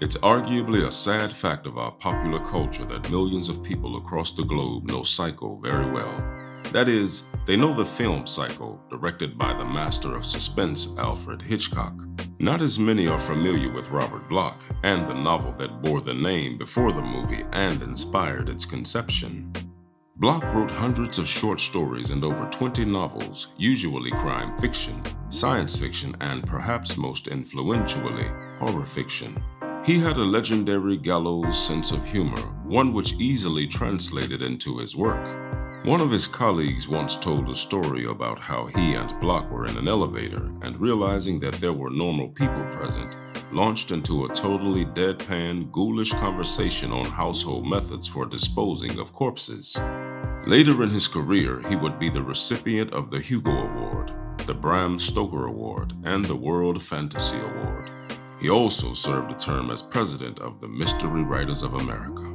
It's arguably a sad fact of our popular culture that millions of people across the globe know Psycho very well. That is, they know the film Psycho, directed by the master of suspense Alfred Hitchcock. Not as many are familiar with Robert Bloch and the novel that bore the name before the movie and inspired its conception. Bloch wrote hundreds of short stories and over 20 novels, usually crime fiction, science fiction, and perhaps most influentially, horror fiction. He had a legendary gallows sense of humor, one which easily translated into his work. One of his colleagues once told a story about how he and Bloch were in an elevator and realizing that there were normal people present, launched into a totally deadpan, ghoulish conversation on household methods for disposing of corpses. Later in his career, he would be the recipient of the Hugo Award, the Bram Stoker Award, and the World Fantasy Award. He also served a term as president of the Mystery Writers of America.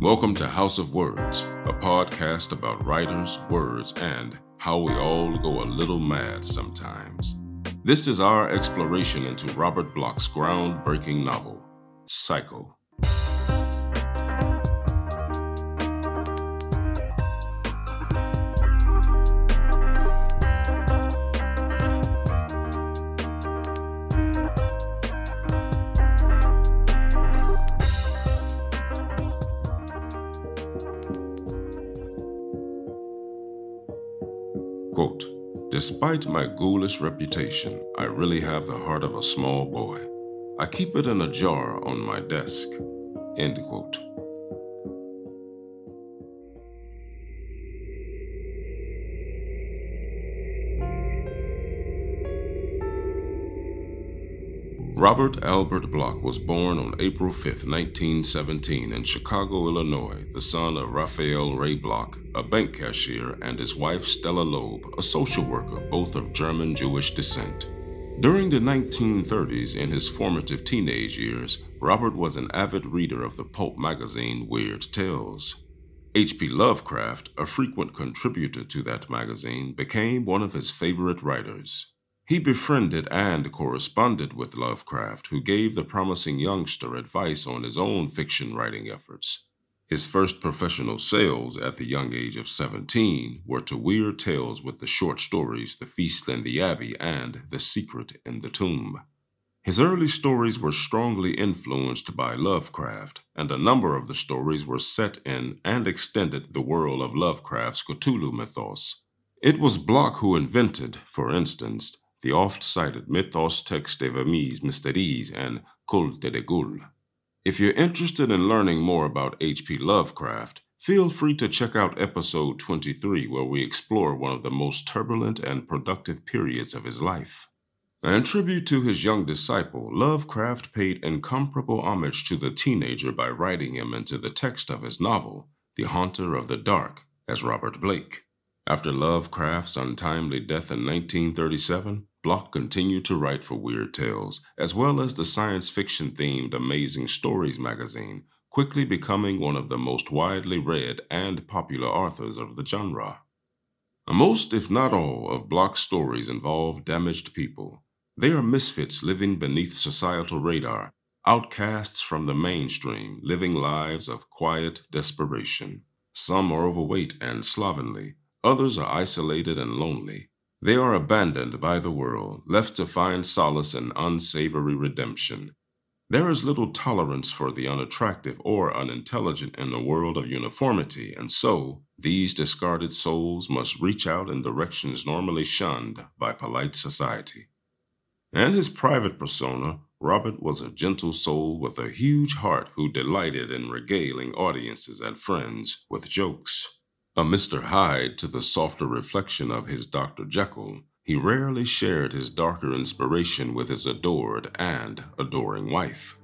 Welcome to House of Words, a podcast about writers, words, and how we all go a little mad sometimes. This is our exploration into Robert Bloch's groundbreaking novel, Psycho. Despite my ghoulish reputation, I really have the heart of a small boy. I keep it in a jar on my desk. End quote. Robert Albert Bloch was born on April 5, 1917, in Chicago, Illinois, the son of Raphael Ray Bloch, a bank cashier, and his wife Stella Loeb, a social worker, both of German Jewish descent. During the 1930s, in his formative teenage years, Robert was an avid reader of the pulp magazine Weird Tales. H.P. Lovecraft, a frequent contributor to that magazine, became one of his favorite writers. He befriended and corresponded with Lovecraft, who gave the promising youngster advice on his own fiction writing efforts. His first professional sales at the young age of 17 were to Weird Tales with the short stories The Feast in the Abbey and The Secret in the Tomb. His early stories were strongly influenced by Lovecraft, and a number of the stories were set in and extended the world of Lovecraft's Cthulhu mythos. It was Bloch who invented, for instance, the oft cited Mythos Texte Vermis Mysteriis and Cultes des Goules. If you're interested in learning more about H.P. Lovecraft, feel free to check out episode 23, where we explore one of the most turbulent and productive periods of his life. In tribute to his young disciple, Lovecraft paid incomparable homage to the teenager by writing him into the text of his novel, The Haunter of the Dark, as Robert Blake. After Lovecraft's untimely death in 1937, Bloch continued to write for Weird Tales, as well as the science fiction themed Amazing Stories magazine, quickly becoming one of the most widely read and popular authors of the genre. Most, if not all, of Bloch's stories involve damaged people. They are misfits living beneath societal radar, outcasts from the mainstream, living lives of quiet desperation. Some are overweight and slovenly, others are isolated and lonely. They are abandoned by the world, left to find solace in unsavory redemption. There is little tolerance for the unattractive or unintelligent in a world of uniformity, and so these discarded souls must reach out in directions normally shunned by polite society. In his private persona, Robert was a gentle soul with a huge heart who delighted in regaling audiences and friends with jokes. A Mr. Hyde to the softer reflection of his Dr. Jekyll, he rarely shared his darker inspiration with his adored and adoring wife.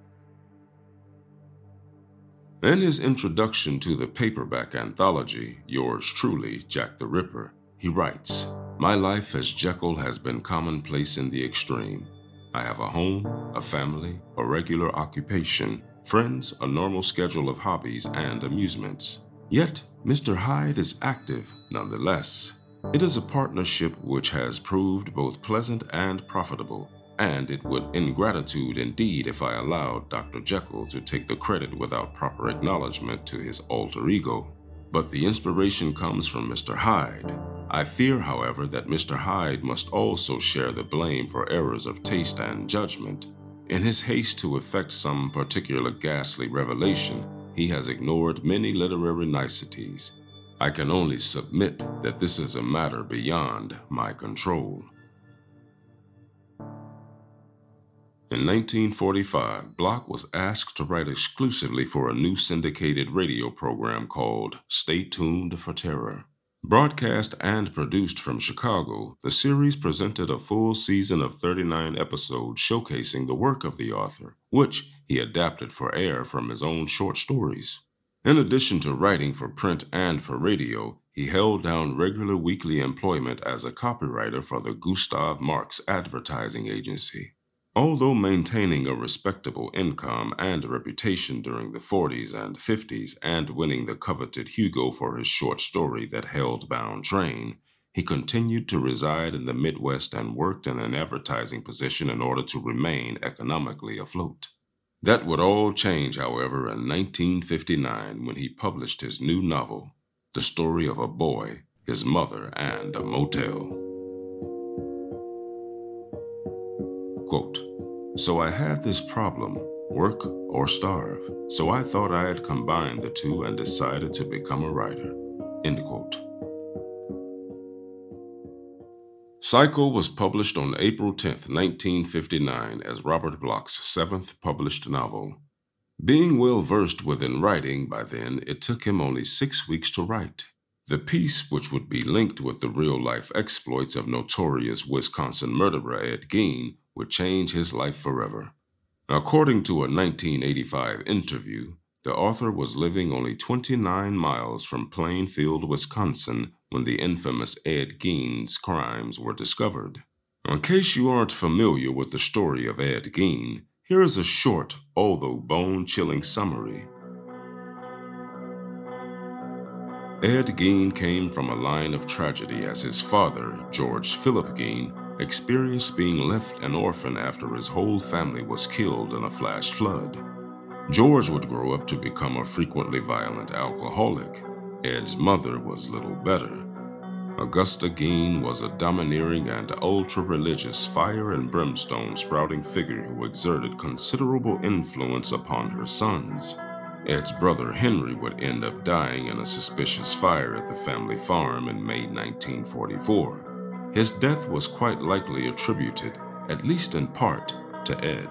In his introduction to the paperback anthology, Yours Truly, Jack the Ripper, he writes My life as Jekyll has been commonplace in the extreme. I have a home, a family, a regular occupation, friends, a normal schedule of hobbies and amusements. Yet, Mr. Hyde is active nonetheless. It is a partnership which has proved both pleasant and profitable. and it would ingratitude indeed if I allowed Dr. Jekyll to take the credit without proper acknowledgement to his alter ego. But the inspiration comes from Mr. Hyde. I fear, however, that Mr. Hyde must also share the blame for errors of taste and judgment. In his haste to effect some particular ghastly revelation, he has ignored many literary niceties. I can only submit that this is a matter beyond my control. In 1945, Bloch was asked to write exclusively for a new syndicated radio program called Stay Tuned for Terror. Broadcast and produced from Chicago, the series presented a full season of 39 episodes showcasing the work of the author, which he adapted for air from his own short stories. In addition to writing for print and for radio, he held down regular weekly employment as a copywriter for the Gustav Marx advertising agency. Although maintaining a respectable income and reputation during the 40s and 50s and winning the coveted Hugo for his short story that Hell-Bound train, he continued to reside in the Midwest and worked in an advertising position in order to remain economically afloat. That would all change, however, in 1959 when he published his new novel, The Story of a Boy, His Mother, and a Motel. Quote, so I had this problem work or starve. So I thought I had combined the two and decided to become a writer. End quote. Psycho was published on April 10, 1959, as Robert Bloch's seventh published novel. Being well versed within writing by then, it took him only six weeks to write. The piece, which would be linked with the real life exploits of notorious Wisconsin murderer Ed Gein, would change his life forever. According to a 1985 interview, the author was living only 29 miles from Plainfield, Wisconsin, when the infamous Ed Gein's crimes were discovered. In case you aren't familiar with the story of Ed Gein, here is a short, although bone chilling summary. Ed Gein came from a line of tragedy as his father, George Philip Gein, experienced being left an orphan after his whole family was killed in a flash flood. George would grow up to become a frequently violent alcoholic. Ed's mother was little better. Augusta Gein was a domineering and ultra religious fire and brimstone sprouting figure who exerted considerable influence upon her sons. Ed's brother Henry would end up dying in a suspicious fire at the family farm in May 1944. His death was quite likely attributed, at least in part, to Ed.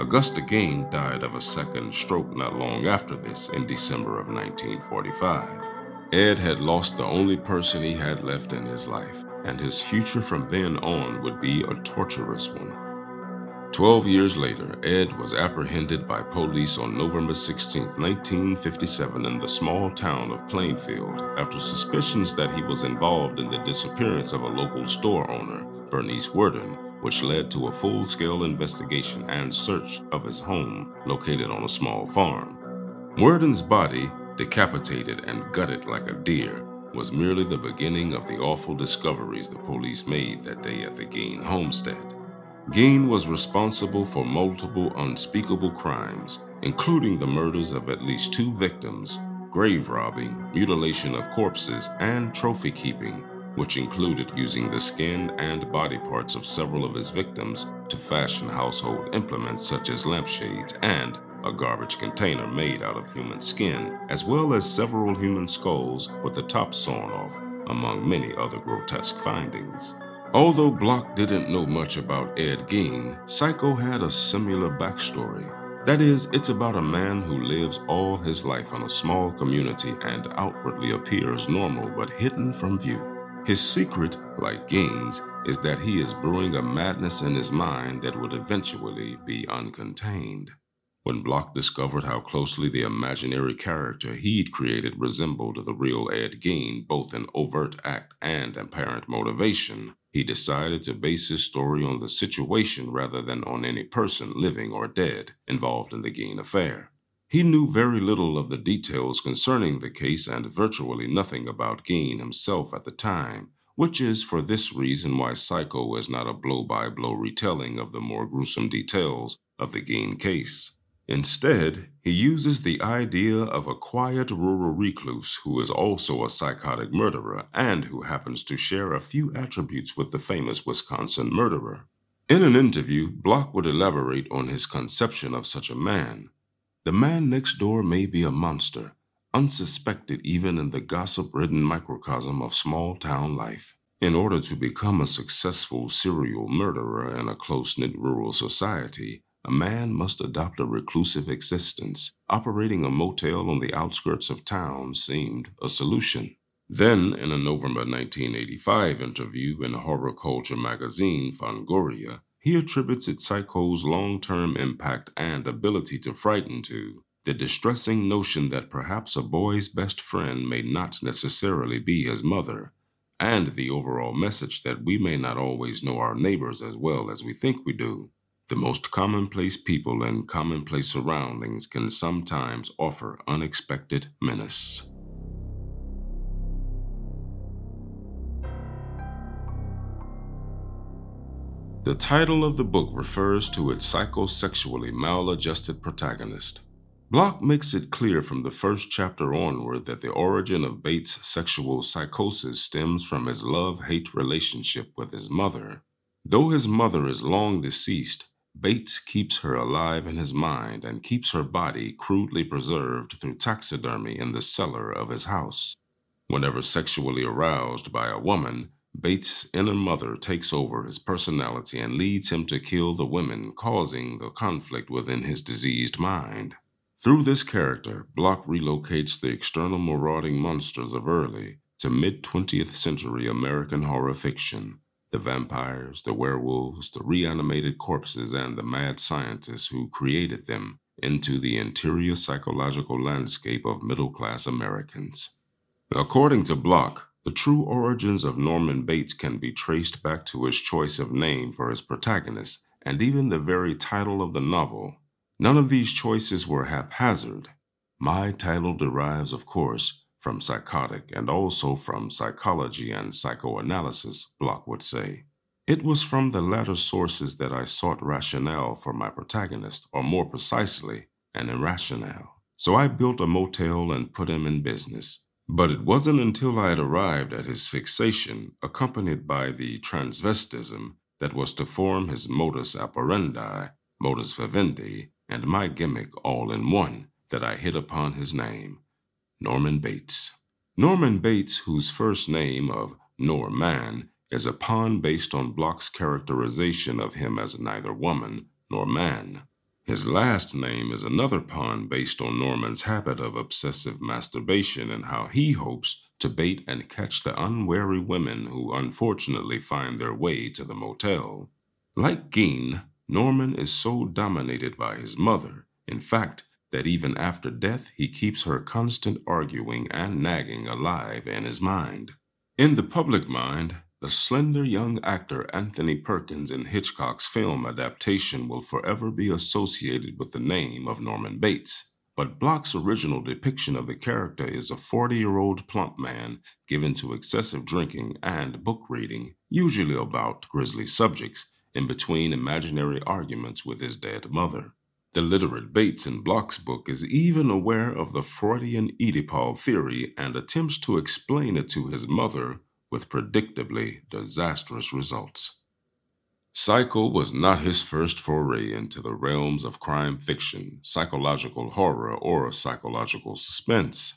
Augusta Gein died of a second stroke not long after this in December of 1945. Ed had lost the only person he had left in his life, and his future from then on would be a torturous one. Twelve years later, Ed was apprehended by police on November 16, 1957, in the small town of Plainfield after suspicions that he was involved in the disappearance of a local store owner, Bernice Worden, which led to a full scale investigation and search of his home located on a small farm. Worden's body, decapitated and gutted like a deer, was merely the beginning of the awful discoveries the police made that day at the Gein homestead. Gein was responsible for multiple unspeakable crimes, including the murders of at least two victims, grave robbing, mutilation of corpses, and trophy keeping, which included using the skin and body parts of several of his victims to fashion household implements such as lampshades and a garbage container made out of human skin, as well as several human skulls with the top sawn off, among many other grotesque findings. Although Bloch didn't know much about Ed Gein, Psycho had a similar backstory. That is, it's about a man who lives all his life in a small community and outwardly appears normal but hidden from view. His secret, like Gein's, is that he is brewing a madness in his mind that would eventually be uncontained. When Bloch discovered how closely the imaginary character he'd created resembled the real Ed Gein, both in overt act and apparent motivation, he decided to base his story on the situation rather than on any person, living or dead, involved in the Gein affair. He knew very little of the details concerning the case and virtually nothing about Gein himself at the time, which is for this reason why Psycho is not a blow by blow retelling of the more gruesome details of the Gein case. Instead, he uses the idea of a quiet rural recluse who is also a psychotic murderer and who happens to share a few attributes with the famous Wisconsin murderer. In an interview, Bloch would elaborate on his conception of such a man. The man next door may be a monster, unsuspected even in the gossip ridden microcosm of small town life. In order to become a successful serial murderer in a close knit rural society, a man must adopt a reclusive existence. Operating a motel on the outskirts of town seemed a solution. Then, in a November 1985 interview in horror culture magazine Fangoria, he attributes its Psycho's long term impact and ability to frighten to the distressing notion that perhaps a boy's best friend may not necessarily be his mother, and the overall message that we may not always know our neighbors as well as we think we do. The most commonplace people and commonplace surroundings can sometimes offer unexpected menace. The title of the book refers to its psychosexually maladjusted protagonist. Bloch makes it clear from the first chapter onward that the origin of Bates' sexual psychosis stems from his love hate relationship with his mother. Though his mother is long deceased, Bates keeps her alive in his mind and keeps her body crudely preserved through taxidermy in the cellar of his house. Whenever sexually aroused by a woman, Bates' inner mother takes over his personality and leads him to kill the women, causing the conflict within his diseased mind. Through this character, Bloch relocates the external marauding monsters of early to mid 20th century American horror fiction the vampires, the werewolves, the reanimated corpses, and the mad scientists who created them into the interior psychological landscape of middle class Americans. According to Bloch, the true origins of Norman Bates can be traced back to his choice of name for his protagonist and even the very title of the novel. None of these choices were haphazard. My title derives, of course, from psychotic and also from psychology and psychoanalysis, Bloch would say. It was from the latter sources that I sought rationale for my protagonist, or more precisely, an irrationale. So I built a motel and put him in business. But it wasn't until I had arrived at his fixation, accompanied by the transvestism that was to form his modus operandi, modus vivendi, and my gimmick all in one, that I hit upon his name. Norman Bates. Norman Bates, whose first name of Norman is a pun based on Bloch's characterization of him as neither woman nor man. His last name is another pun based on Norman's habit of obsessive masturbation and how he hopes to bait and catch the unwary women who unfortunately find their way to the motel. Like Gein, Norman is so dominated by his mother, in fact, that even after death he keeps her constant arguing and nagging alive in his mind. In the public mind, the slender young actor Anthony Perkins in Hitchcock's film adaptation will forever be associated with the name of Norman Bates. But Bloch's original depiction of the character is a 40 year old plump man given to excessive drinking and book reading, usually about grisly subjects, in between imaginary arguments with his dead mother. The literate Bates in Bloch's book is even aware of the Freudian Oedipal theory and attempts to explain it to his mother with predictably disastrous results. Psycho was not his first foray into the realms of crime fiction, psychological horror, or psychological suspense.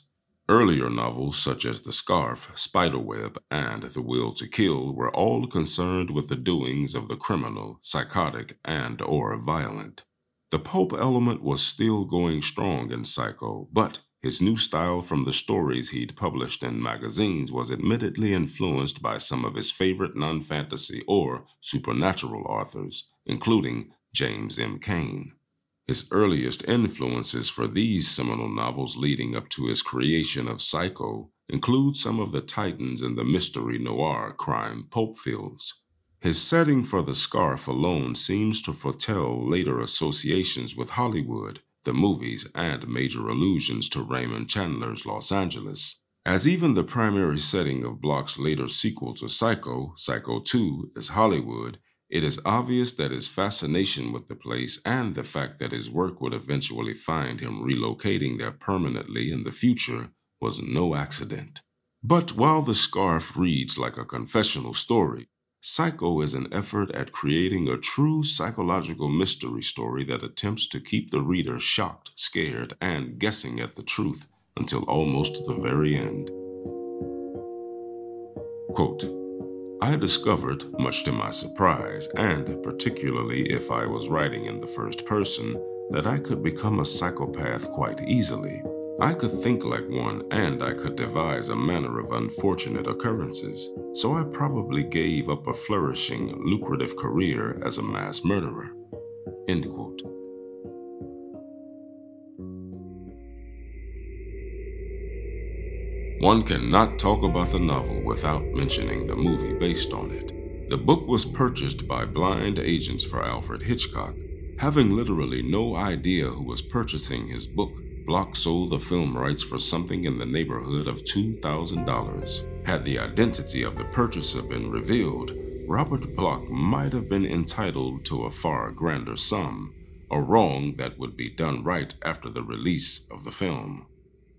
Earlier novels such as The Scarf, Spiderweb, and The Will to Kill were all concerned with the doings of the criminal, psychotic, and or violent. The pulp element was still going strong in Psycho, but his new style from the stories he'd published in magazines was admittedly influenced by some of his favorite non fantasy or supernatural authors, including James M. Cain. His earliest influences for these seminal novels leading up to his creation of Psycho include some of the titans in the mystery noir crime pulp fields. His setting for the scarf alone seems to foretell later associations with Hollywood, the movies, and major allusions to Raymond Chandler's Los Angeles. As even the primary setting of Bloch's later sequel to Psycho, Psycho 2, is Hollywood, it is obvious that his fascination with the place and the fact that his work would eventually find him relocating there permanently in the future was no accident. But while The Scarf reads like a confessional story, Psycho is an effort at creating a true psychological mystery story that attempts to keep the reader shocked, scared, and guessing at the truth until almost the very end. Quote, I discovered, much to my surprise, and particularly if I was writing in the first person, that I could become a psychopath quite easily. I could think like one, and I could devise a manner of unfortunate occurrences, so I probably gave up a flourishing, lucrative career as a mass murderer. End quote. One cannot talk about the novel without mentioning the movie based on it. The book was purchased by blind agents for Alfred Hitchcock, having literally no idea who was purchasing his book Bloch sold the film rights for something in the neighborhood of $2,000. Had the identity of the purchaser been revealed, Robert Bloch might have been entitled to a far grander sum, a wrong that would be done right after the release of the film.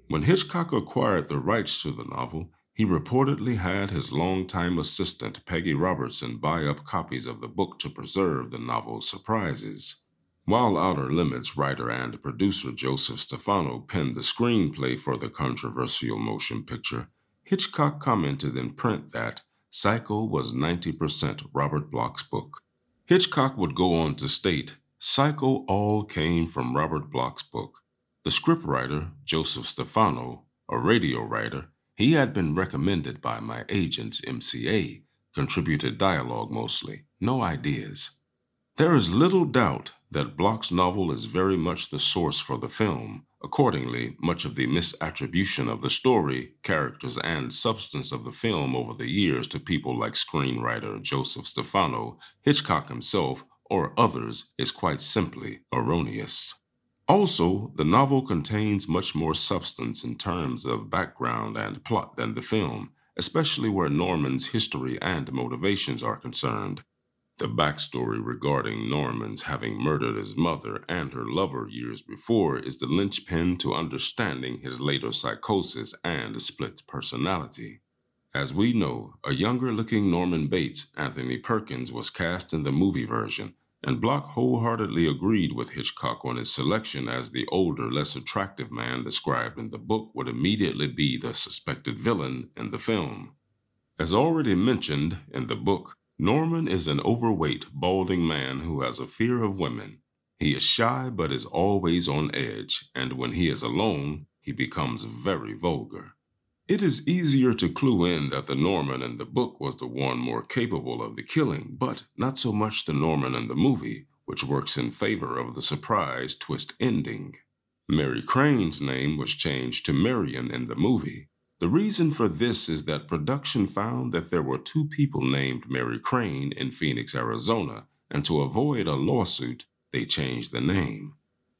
When Hitchcock acquired the rights to the novel, he reportedly had his longtime assistant Peggy Robertson buy up copies of the book to preserve the novel's surprises. While Outer Limits writer and producer Joseph Stefano penned the screenplay for the controversial motion picture, Hitchcock commented in print that Psycho was 90% Robert Bloch's book. Hitchcock would go on to state Psycho all came from Robert Bloch's book. The scriptwriter, Joseph Stefano, a radio writer, he had been recommended by my agents, MCA, contributed dialogue mostly, no ideas. There is little doubt that Bloch's novel is very much the source for the film. Accordingly, much of the misattribution of the story, characters, and substance of the film over the years to people like screenwriter Joseph Stefano, Hitchcock himself, or others is quite simply erroneous. Also, the novel contains much more substance in terms of background and plot than the film, especially where Norman's history and motivations are concerned. The backstory regarding Norman's having murdered his mother and her lover years before is the linchpin to understanding his later psychosis and split personality. As we know, a younger looking Norman Bates, Anthony Perkins, was cast in the movie version, and Bloch wholeheartedly agreed with Hitchcock on his selection as the older, less attractive man described in the book would immediately be the suspected villain in the film. As already mentioned in the book, Norman is an overweight, balding man who has a fear of women. He is shy but is always on edge, and when he is alone, he becomes very vulgar. It is easier to clue in that the Norman in the book was the one more capable of the killing, but not so much the Norman in the movie, which works in favor of the surprise twist ending. Mary Crane's name was changed to Marion in the movie, the reason for this is that production found that there were two people named Mary Crane in Phoenix, Arizona, and to avoid a lawsuit, they changed the name.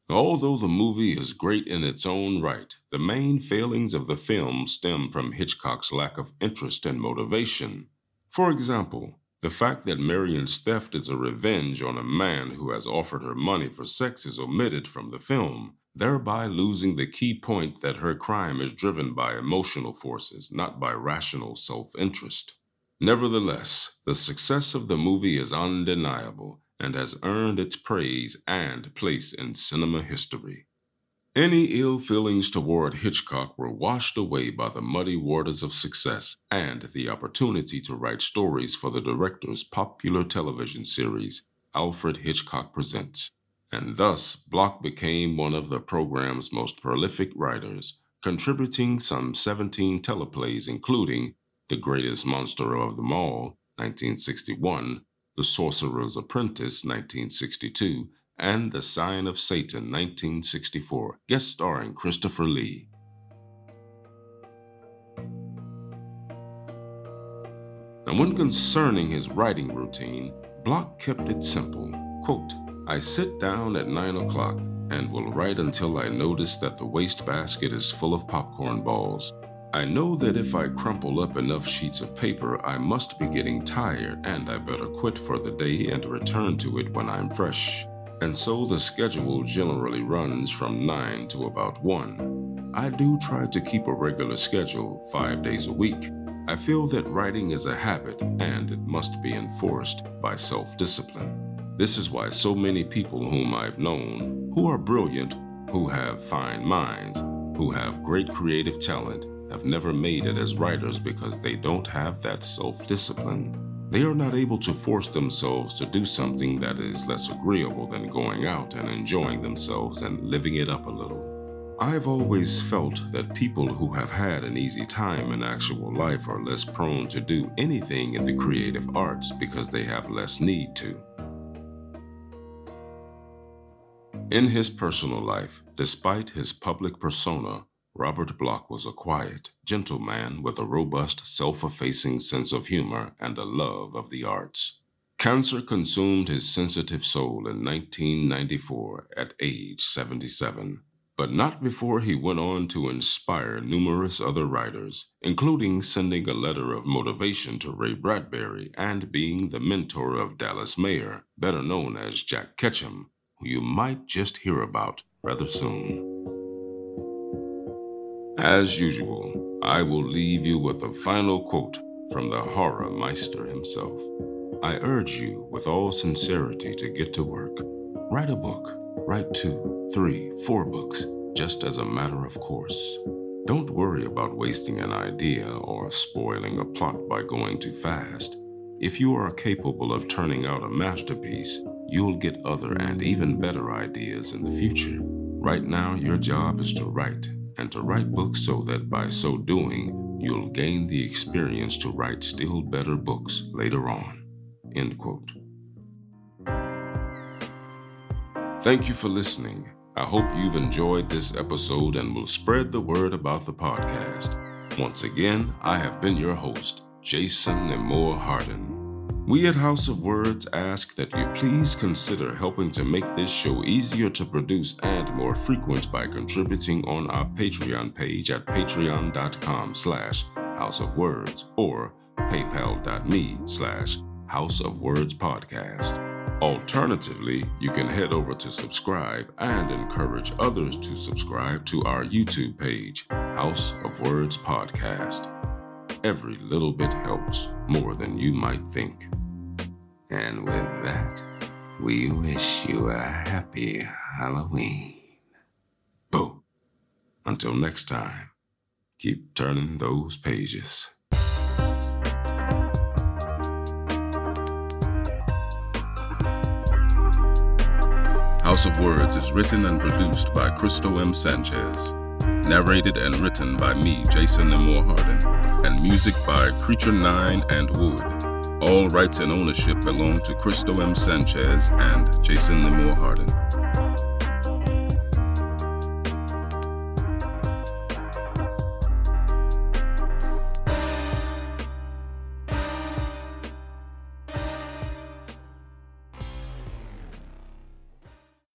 Although the movie is great in its own right, the main failings of the film stem from Hitchcock's lack of interest and motivation. For example, the fact that Marion's theft is a revenge on a man who has offered her money for sex is omitted from the film, thereby losing the key point that her crime is driven by emotional forces, not by rational self interest. Nevertheless, the success of the movie is undeniable and has earned its praise and place in cinema history. Any ill feelings toward Hitchcock were washed away by the muddy waters of success and the opportunity to write stories for the director's popular television series, Alfred Hitchcock Presents and thus Bloch became one of the program's most prolific writers, contributing some 17 teleplays, including The Greatest Monster of Them All, 1961, The Sorcerer's Apprentice, 1962, and The Sign of Satan, 1964, guest starring Christopher Lee. Now, when concerning his writing routine, Bloch kept it simple. Quote, I sit down at 9 o'clock and will write until I notice that the wastebasket is full of popcorn balls. I know that if I crumple up enough sheets of paper, I must be getting tired and I better quit for the day and return to it when I'm fresh. And so the schedule generally runs from 9 to about 1. I do try to keep a regular schedule, five days a week. I feel that writing is a habit and it must be enforced by self discipline. This is why so many people whom I've known, who are brilliant, who have fine minds, who have great creative talent, have never made it as writers because they don't have that self discipline. They are not able to force themselves to do something that is less agreeable than going out and enjoying themselves and living it up a little. I've always felt that people who have had an easy time in actual life are less prone to do anything in the creative arts because they have less need to. In his personal life, despite his public persona, Robert Bloch was a quiet, gentle man with a robust, self effacing sense of humor and a love of the arts. Cancer consumed his sensitive soul in 1994 at age 77, but not before he went on to inspire numerous other writers, including sending a letter of motivation to Ray Bradbury and being the mentor of Dallas Mayr, better known as Jack Ketchum, you might just hear about rather soon. As usual, I will leave you with a final quote from the horror meister himself. I urge you with all sincerity to get to work. Write a book, write two, three, four books, just as a matter of course. Don't worry about wasting an idea or spoiling a plot by going too fast. If you are capable of turning out a masterpiece, you'll get other and even better ideas in the future. Right now, your job is to write and to write books so that by so doing, you'll gain the experience to write still better books later on. End quote. Thank you for listening. I hope you've enjoyed this episode and will spread the word about the podcast. Once again, I have been your host, Jason Nemore Hardin. We at House of Words ask that you please consider helping to make this show easier to produce and more frequent by contributing on our Patreon page at patreon.com slash House of Words or paypal.me slash House of Words Podcast. Alternatively, you can head over to subscribe and encourage others to subscribe to our YouTube page, House of Words Podcast. Every little bit helps more than you might think. And with that, we wish you a happy Halloween. Boo! Until next time, keep turning those pages. House of Words is written and produced by Cristo M. Sanchez. Narrated and written by me, Jason Nemore Hardin, and music by Creature 9 and Wood. All rights and ownership belong to Cristo M. Sanchez and Jason Nemore Hardin.